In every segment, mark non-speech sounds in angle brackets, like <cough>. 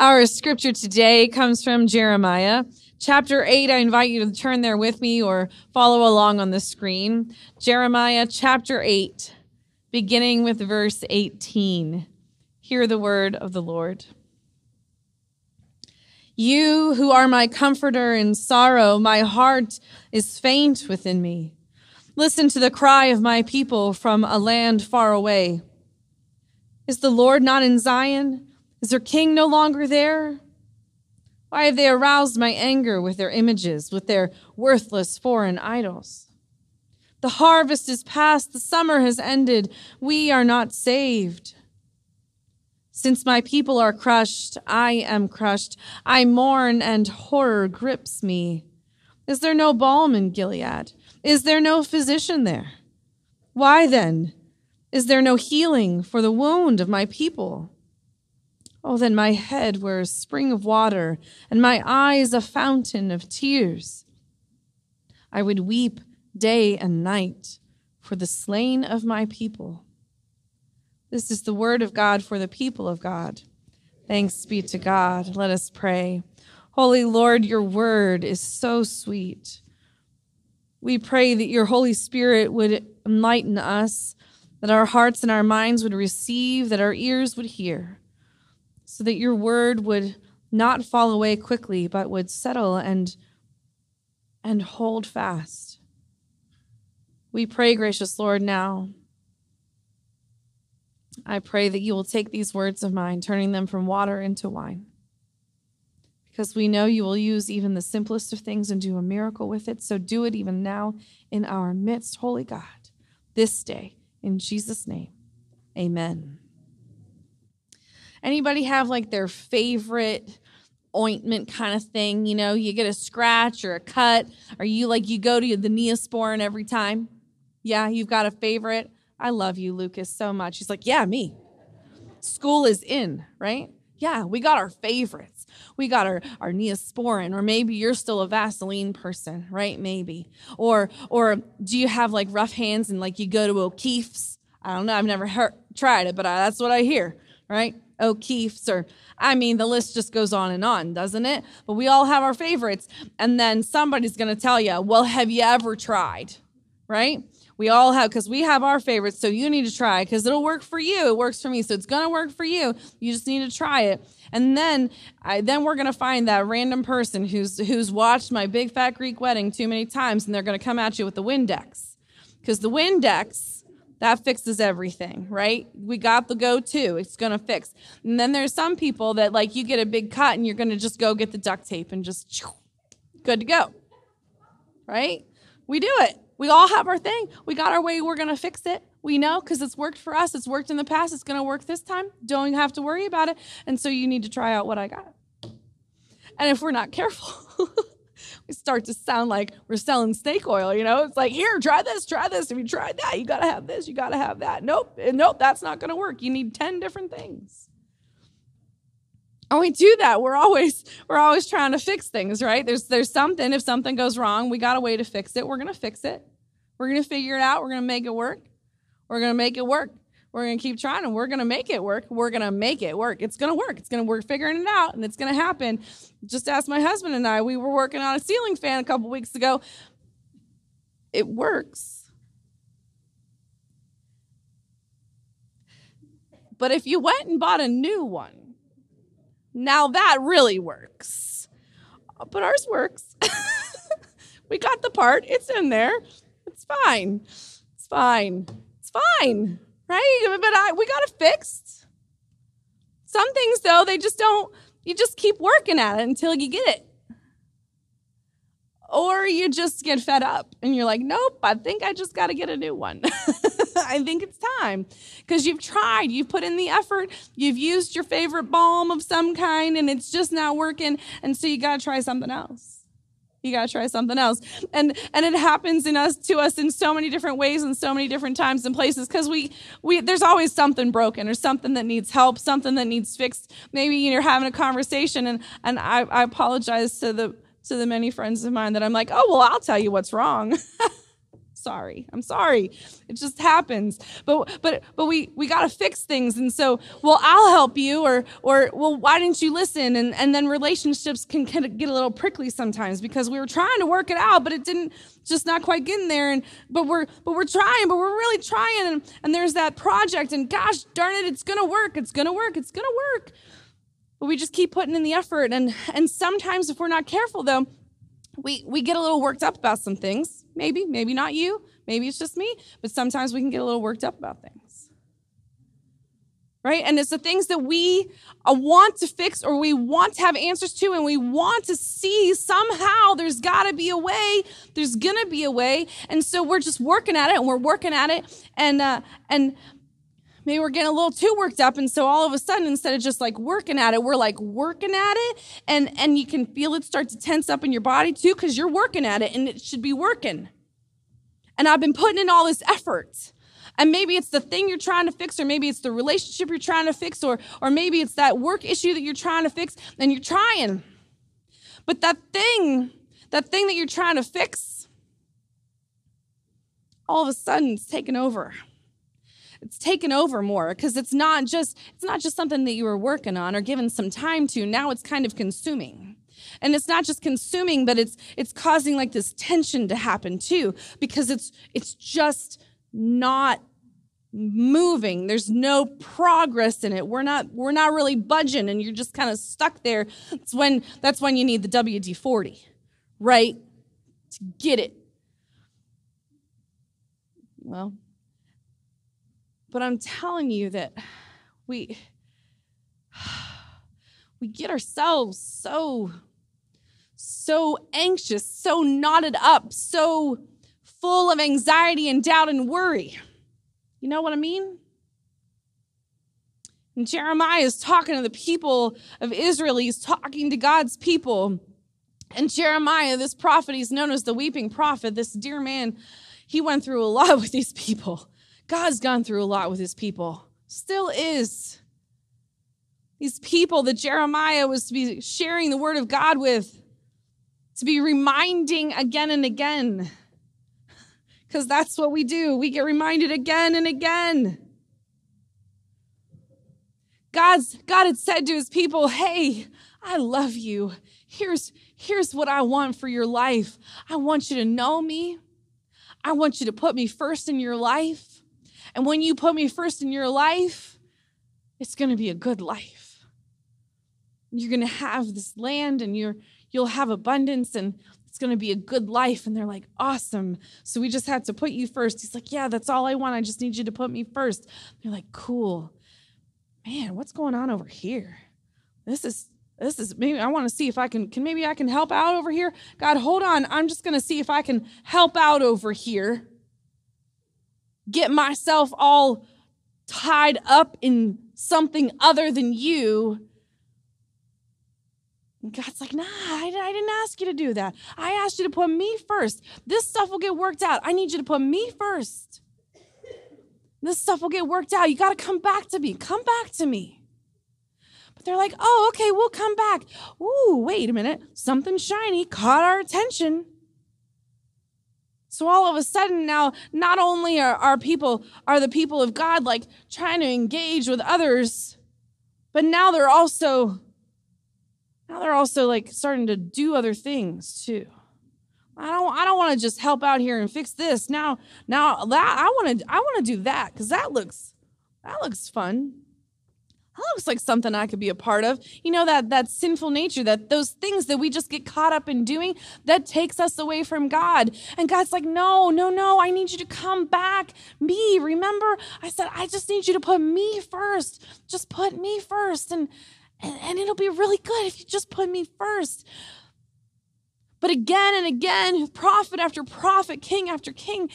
Our scripture today comes from Jeremiah. Chapter 8, I invite you to turn there with me or follow along on the screen. Jeremiah chapter 8, beginning with verse 18. Hear the word of the Lord. You who are my comforter in sorrow, my heart is faint within me. Listen to the cry of my people from a land far away. Is the Lord not in Zion? Is their king no longer there? Why have they aroused my anger with their images, with their worthless foreign idols? The harvest is past, the summer has ended. We are not saved. Since my people are crushed, I am crushed. I mourn and horror grips me. Is there no balm in Gilead? Is there no physician there? Why then is there no healing for the wound of my people? Oh, then my head were a spring of water, and my eyes a fountain of tears. I would weep day and night for the slain of my people. This is the word of God for the people of God. Thanks be to God. Let us pray. Holy Lord, your word is so sweet. We pray that your Holy Spirit would enlighten us, that our hearts and our minds would receive, that our ears would hear so that your word would not fall away quickly, but would settle and, and hold fast. We pray, gracious Lord, now. I pray that you will take these words of mine, turning them from water into wine. Because we know you will use even the simplest of things and do a miracle with it. So do it even now in our midst, Holy God, this day. In Jesus' name, amen. Anybody have like their favorite ointment kind of thing? You know, you get a scratch or a cut, or you like you go to the Neosporin every time? Yeah, you've got a favorite. I love you, Lucas, so much. He's like, yeah, me. School is in, right? Yeah, we got our favorites. We got our, our Neosporin, or maybe you're still a Vaseline person, right? Maybe. Or or do you have like rough hands and like you go to O'Keeffe's? I don't know. I've never heard, tried it, but I, that's what I hear, right? O'Keeffe's, or I mean, the list just goes on and on, doesn't it? But we all have our favorites. And then somebody's going to tell you, well, have you ever tried? Right? We all have, because we have our favorites. So you need to try because it'll work for you. It works for me. So it's going to work for you. You just need to try it. And then, I, then we're going to find that random person who's, who's watched my big fat Greek wedding too many times and they're going to come at you with the Windex. Because the Windex that fixes everything, right? We got the go to. It's going to fix. And then there's some people that like you get a big cut and you're going to just go get the duct tape and just <sniffs> good to go. Right? We do it. We all have our thing. We got our way. We're going to fix it. We know because it's worked for us. It's worked in the past. It's going to work this time. Don't have to worry about it. And so you need to try out what I got. And if we're not careful, <laughs> we start to sound like we're selling snake oil, you know? It's like, here, try this, try this. If you tried that, you got to have this, you got to have that. Nope, nope, that's not to work. You need 10 different things. And we do that. We're always we're always trying to fix things, right? There's there's something. If something goes wrong, we got a way to fix it. We're gonna fix it. We're gonna figure it out. We're gonna make it work. We're gonna make it work. We're going to keep trying and we're going to make it work. We're going to make it work. It's going to work. It's going to work figuring it out and it's going to happen. Just ask my husband and I. We were working on a ceiling fan a couple weeks ago. It works. But if you went and bought a new one, now that really works. Uh, but ours works. <laughs> we got the part, it's in there. It's fine. It's fine. It's fine right? But I, we got it fixed. Some things, though, they just don't, you just keep working at it until you get it. Or you just get fed up and you're like, nope, I think I just got to get a new one. <laughs> I think it's time because you've tried, you've put in the effort, you've used your favorite balm of some kind, and it's just not working. And so you got to try something else. You got to try something else. And and it happens in us to us in so many different ways and so many different times and places cuz we we there's always something broken or something that needs help, something that needs fixed. Maybe you're having a conversation and and I, I apologize to the to the many friends of mine that I'm like, "Oh, well, I'll tell you what's wrong." <laughs> sorry. I'm sorry. It just happens. But but but we we got to fix things. And so, well, I'll help you or or well, why didn't you listen? And and then relationships can kind of get a little prickly sometimes because we were trying to work it out, but it didn't just not quite getting there and but we're but we're trying, but we're really trying and and there's that project and gosh darn it, it's to work. It's to work. It's to work. But we just keep putting in the effort and and sometimes if we're not careful though, we we get a little worked up about some things. Maybe, maybe not you. Maybe it's just me, but sometimes we can get a little worked up about things. Right? And it's the things that we uh, want to fix or we want to have answers to and we want to see somehow there's got to be a way. There's going to be a way. And so we're just working at it and we're working at it and uh and maybe we're getting a little too worked up and so all of a sudden instead of just like working at it we're like working at it and and you can feel it start to tense up in your body too because you're working at it and it should be working. And i've been putting in all this effort. And maybe it's the thing you're trying to fix or maybe it's the relationship you're trying to fix or or maybe it's that work issue that you're trying to fix and you're trying. But that thing that thing that you're trying to fix all of a sudden it's taken over it's taken over more because it's not just it's not just something that you were working on or given some time to. Now it's kind of consuming. And it's not just consuming but it's it's causing like this tension to happen too because it's it's just not moving. There's no progress in it. We're not we're not really budging and you're just kind of stuck there. It's when that's when you need the wd-40 right? To get it. Well but I'm telling you that we we get ourselves so so anxious, so knotted up, so full of anxiety and doubt and worry. You know what I mean? And Jeremiah is talking to the people of Israel. He's talking to God's people. And Jeremiah, this prophet, he's known as the weeping prophet, this dear man, he went through a lot <laughs> with these people. God's gone through a lot with his people, still is. These people that Jeremiah was to be sharing the word of God with, to be reminding again and again. Because that's what we do. We get reminded again and again. God's, God had said to his people, Hey, I love you. Here's, here's what I want for your life. I want you to know me. I want you to put me first in your life. And when you put me first in your life, it's going to be a good life. You're going to have this land and you're you'll have abundance and it's going to be a good life. And they're like awesome. So we just had to put you first. He's like yeah that's all i want. I just need you to put me first. They're like cool. Man what's going on over here? This is this is maybe i want to see if i can can maybe i can help out over here? God hold on. I'm just going to see if i can help out over here get myself all tied up in something other than you. And God's like, nah, I, I, didn't ask you to do that. I asked you to put me first. This stuff will get worked out. I need you to put me first. This stuff will get worked out. You got to come back to me. Come back to me. But they're like, oh, okay, we'll come back. Ooh, wait a minute. Something shiny caught our attention. So all of a sudden now, not only are our people, are the people of God like trying to engage with others, but now they're also, now they're also like starting to do other things too. I don't, I don't want to just help out here and fix this. Now, now that I want to, I want to do that because that looks, that looks fun Oh, that looks like something I could be a part of. You know, that that sinful nature, that those things that we just get caught up in doing, that takes us away from God. And God's like, no, no, no, I need you to come back. Me, remember? I said, I just need you to put me first. Just put me first. And and, and it'll be really good if you just put me first. But again and again, prophet after prophet, king after king,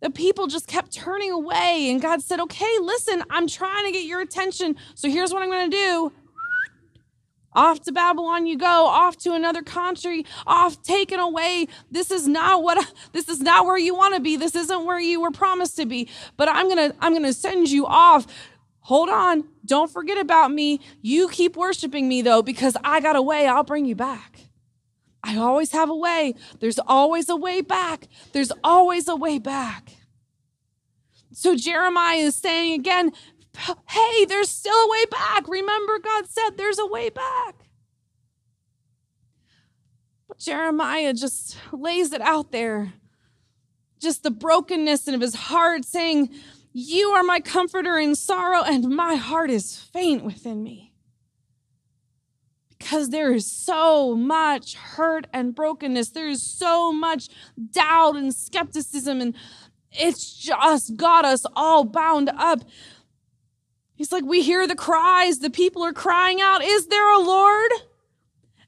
the people just kept turning away. And God said, Okay, listen, I'm trying to get your attention. So here's what I'm going to do. Off to Babylon you go, off to another country, off taken away. This is not what this is not where you want to be. This isn't where you were promised to be. But I'm going to I'm going to send you off. Hold on. Don't forget about me. You keep worshiping me though because I got a way. I'll bring you back. I always have a way. There's always a way back. There's always a way back. So Jeremiah is saying again, hey, there's still a way back. Remember, God said there's a way back. But Jeremiah just lays it out there. Just the brokenness of his heart, saying, You are my comforter in sorrow, and my heart is faint within me because there is so much hurt and brokenness. There is so much doubt and skepticism, and it's just got us all bound up. He's like, We hear the cries. The people are crying out, Is there a Lord?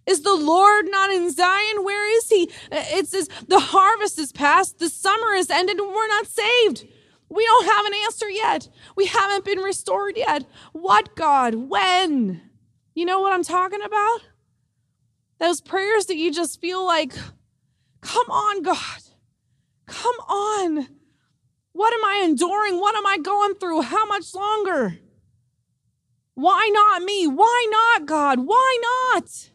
Is the Lord not in Zion? Where is he? It says, The harvest is past, the summer is ended, and we're not saved. We don't have an answer yet. We haven't been restored yet. What God? When? You know what I'm talking about? Those prayers that you just feel like, come on, God. Come on. What am I enduring? What am I going through? How much longer? Why not me? Why not, God? Why not?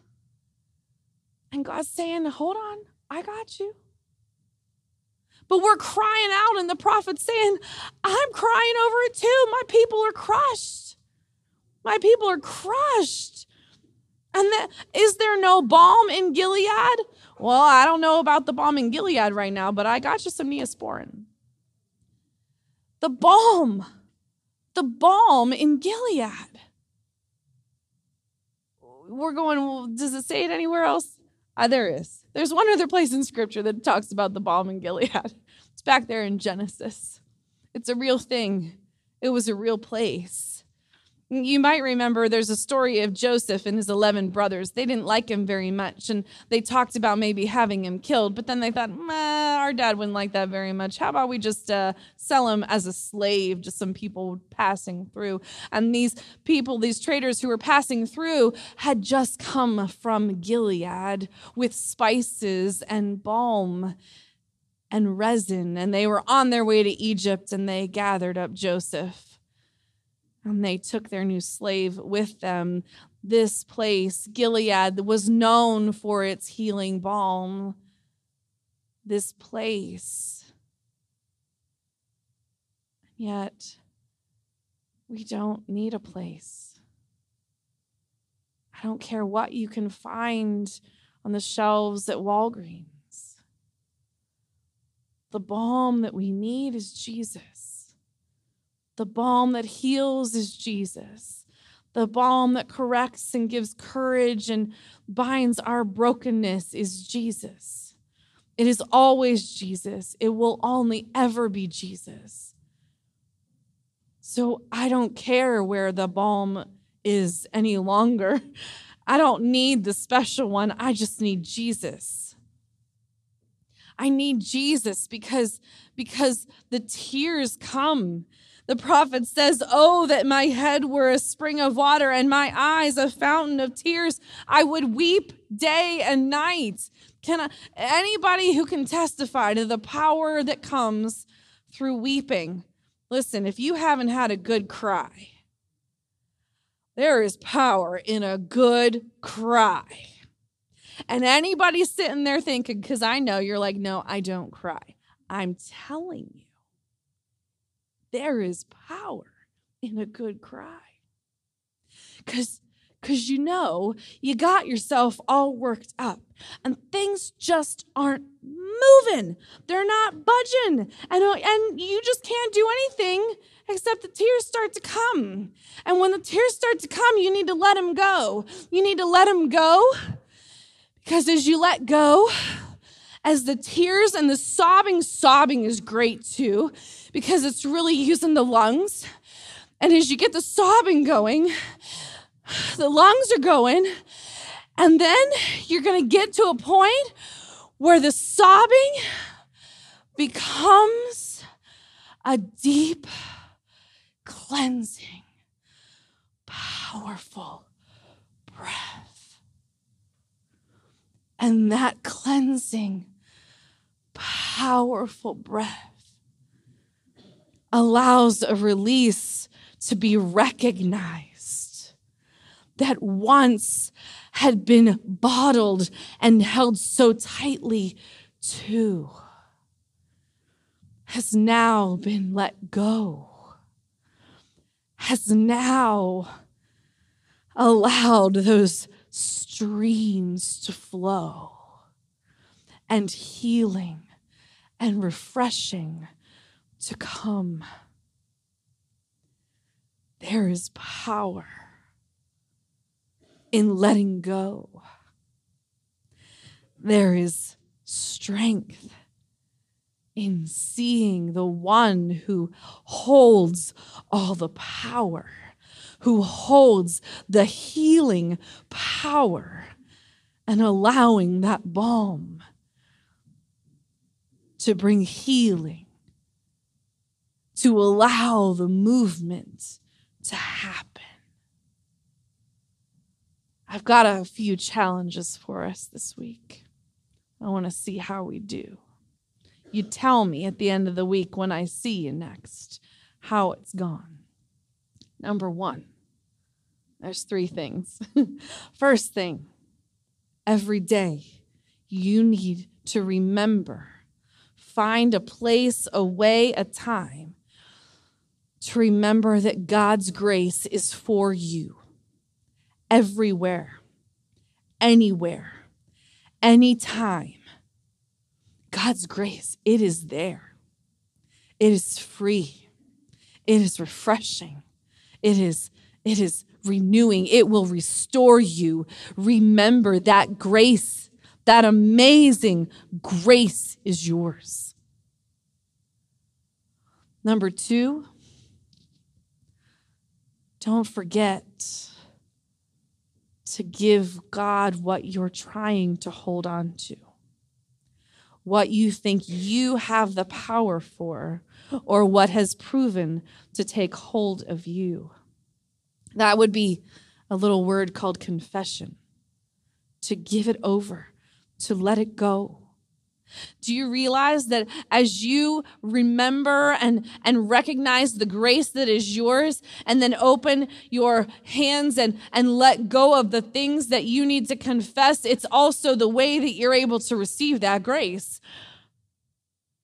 And God's saying, hold on, I got you. But we're crying out, and the prophet's saying, I'm crying over it too. My people are crushed. My people are crushed. And the, is there no balm in Gilead? Well, I don't know about the balm in Gilead right now, but I got you some neosporin. The balm, the balm in Gilead. We're going, well, does it say it anywhere else? Uh, there is. There's one other place in scripture that talks about the balm in Gilead. It's back there in Genesis. It's a real thing, it was a real place. You might remember there's a story of Joseph and his 11 brothers. They didn't like him very much, and they talked about maybe having him killed, but then they thought, our dad wouldn't like that very much. How about we just uh, sell him as a slave to some people passing through? And these people, these traders who were passing through, had just come from Gilead with spices and balm and resin, and they were on their way to Egypt, and they gathered up Joseph and they took their new slave with them. This place, Gilead, was known for its healing balm. This place. Yet, we don't need a place. I don't care what you can find on the shelves at Walgreens. The balm that we need is Jesus. The balm that heals is Jesus. The balm that corrects and gives courage and binds our brokenness is Jesus. It is always Jesus. It will only ever be Jesus. So I don't care where the balm is any longer. <laughs> I don't need the special one. I just need Jesus. I need Jesus because because the tears come the prophet says, Oh, that my head were a spring of water and my eyes a fountain of tears. I would weep day and night. Can I, anybody who can testify to the power that comes through weeping? Listen, if you haven't had a good cry, there is power in a good cry. And anybody sitting there thinking, because I know you're like, no, I don't cry. I'm telling you there is power in a good cry. Because because you know you got yourself all worked up and things just aren't moving. They're not budging. And, uh, and you just can't do anything except the tears start to come. And when the tears start to come, you need to let them go. You need to let them go because as you let go, as the tears and the sobbing, sobbing is great too because it's really using the lungs. And as you get the sobbing going, the lungs are going. And then you're going to get to a point where the sobbing becomes a deep, cleansing, powerful breath. And that cleansing, powerful breath allows a release to be recognized. that once had been bottled and held so tightly too has now been let go, has now allowed those streams to flow and healing and refreshing to come. There is power in letting go. There is strength in seeing the one who holds all the power, who holds the healing power, and allowing that balm to bring healing, to allow the movement to happen. I've got a few challenges for us this week. I want to see how we do. You tell me at the end of the week when I see you next how it's gone. Number one, there's three things. <laughs> First thing, every day you need to remember, find a place, a way, a time to remember that God's grace is for you everywhere, anywhere, anytime. God's grace, it is there. It is free. It is refreshing. It is it is renewing. It will restore you. Remember that grace, that amazing grace is yours. Number 2, don't forget to give God what you're trying to hold on to, what you think you have the power for, or what has proven to take hold of you. That would be a little word called confession. To give it over, to let it go do you realize that as you remember and, and recognize the grace that is yours and then open your hands and, and let go of the things that you need to confess, it's also the way that you're able to receive that grace.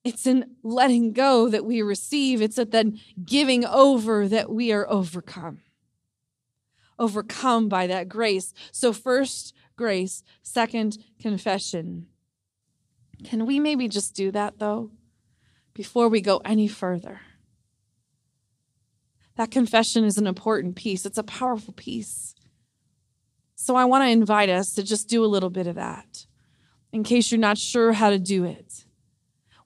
It's in letting go that we receive. It's at then giving over that we are overcome. Overcome by that grace. So first, grace. Second, confession. Can we maybe just do that though before we go any further? That confession is an important piece, it's a powerful piece. So I want to invite us to just do a little bit of that in case you're not sure how to do it.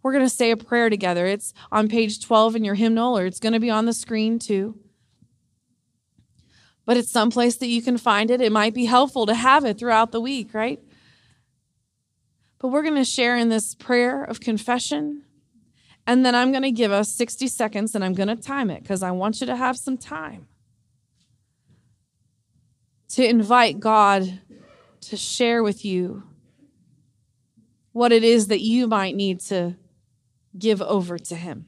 We're going to say a prayer together. It's on page 12 in your hymnal, or it's going to be on the screen too. But it's someplace that you can find it. It might be helpful to have it throughout the week, right? But we're going to share in this prayer of confession. And then I'm going to give us 60 seconds and I'm going to time it because I want you to have some time to invite God to share with you what it is that you might need to give over to Him.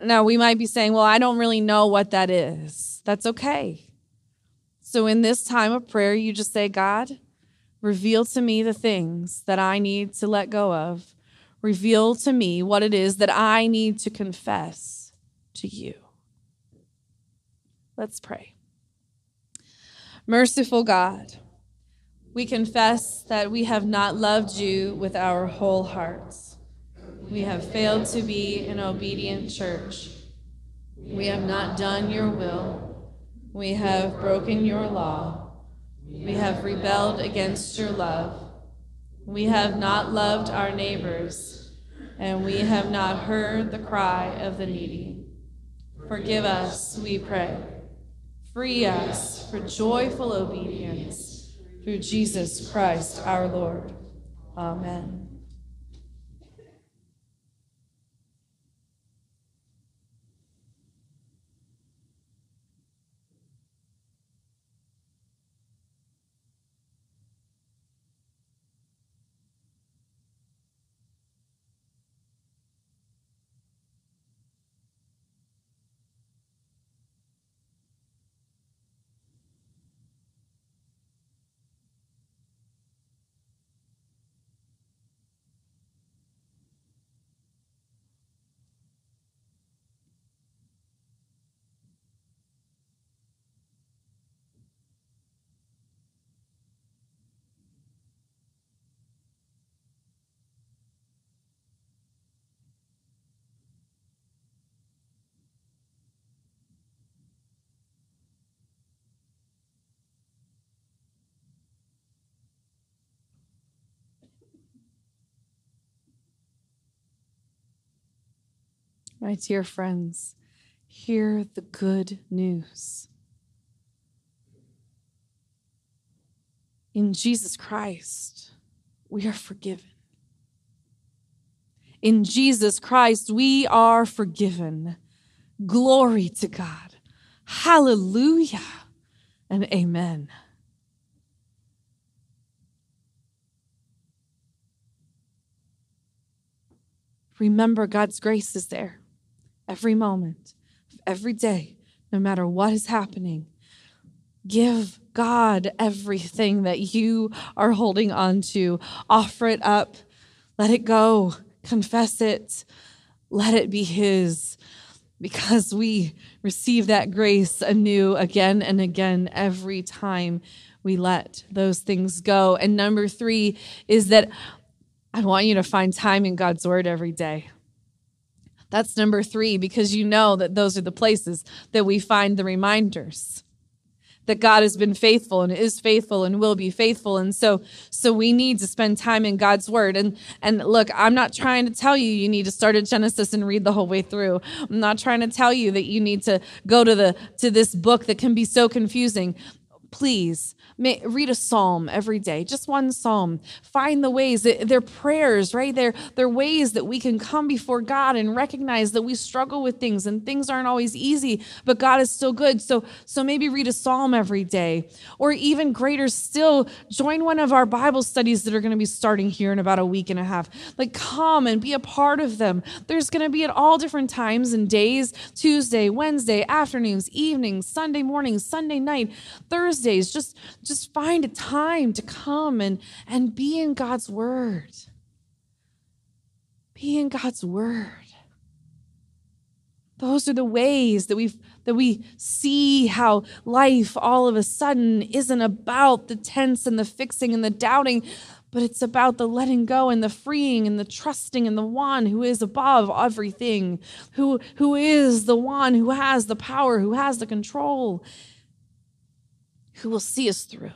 Now, we might be saying, well, I don't really know what that is. That's okay. So, in this time of prayer, you just say, God, Reveal to me the things that I need to let go of. Reveal to me what it is that I need to confess to you. Let's pray. Merciful God, we confess that we have not loved you with our whole hearts. We have failed to be an obedient church. We have not done your will. We have broken your law. We have rebelled against your love. We have not loved our neighbors, and we have not heard the cry of the needy. Forgive us, we pray. Free us for joyful obedience through Jesus Christ our Lord. Amen. My dear friends, hear the good news. In Jesus Christ, we are forgiven. In Jesus Christ, we are forgiven. Glory to God. Hallelujah and amen. Remember, God's grace is there every moment, every day, no matter what is happening. Give God everything that you are holding on to. Offer it up. Let it go. Confess it. Let it be His because we receive that grace anew again and again every time we let those things go. And number three is that I want you to find time in God's Word every day. That's number three, because you know that those are the places that we find the reminders that God has been faithful and is faithful and will be faithful. And so, so we need to spend time in God's word. And, and look, I'm not trying to tell you you need to start at Genesis and read the whole way through. I'm not trying to tell you that you need to go to the, to this book that can be so confusing. Please May, read a psalm every day, just one psalm. Find the ways that they're prayers, right? They're, they're ways that we can come before God and recognize that we struggle with things and things aren't always easy, but God is still good. So, so maybe read a psalm every day. Or even greater still, join one of our Bible studies that are going to be starting here in about a week and a half. Like, come and be a part of them. There's going to be at all different times and days Tuesday, Wednesday, afternoons, evenings, Sunday mornings, Sunday night, Thursdays. Just just find a time to come and, and be in God's word. Be in God's word. Those are the ways that we that we see how life all of a sudden isn't about the tense and the fixing and the doubting, but it's about the letting go and the freeing and the trusting in the one who is above everything, who, who is the one who has the power, who has the control who will see us through.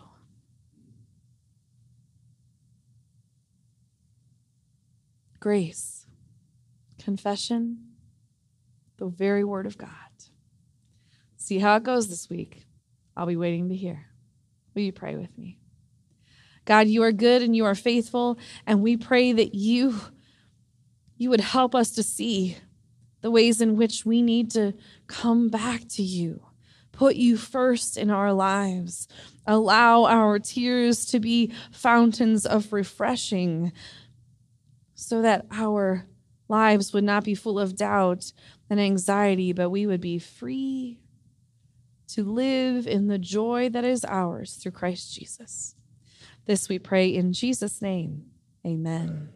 Grace, confession, the very word of God. See how it goes this week. I'll be waiting to hear. Will you pray with me? God, you are good and you are faithful, and we pray that you you would help us to see the ways in which we need to come back to you put you first in our lives. Allow our tears to be fountains of refreshing so that our lives would not be full of doubt and anxiety, but we would be free to live in the joy that is ours through Christ Jesus. This we pray in Jesus' name. Amen.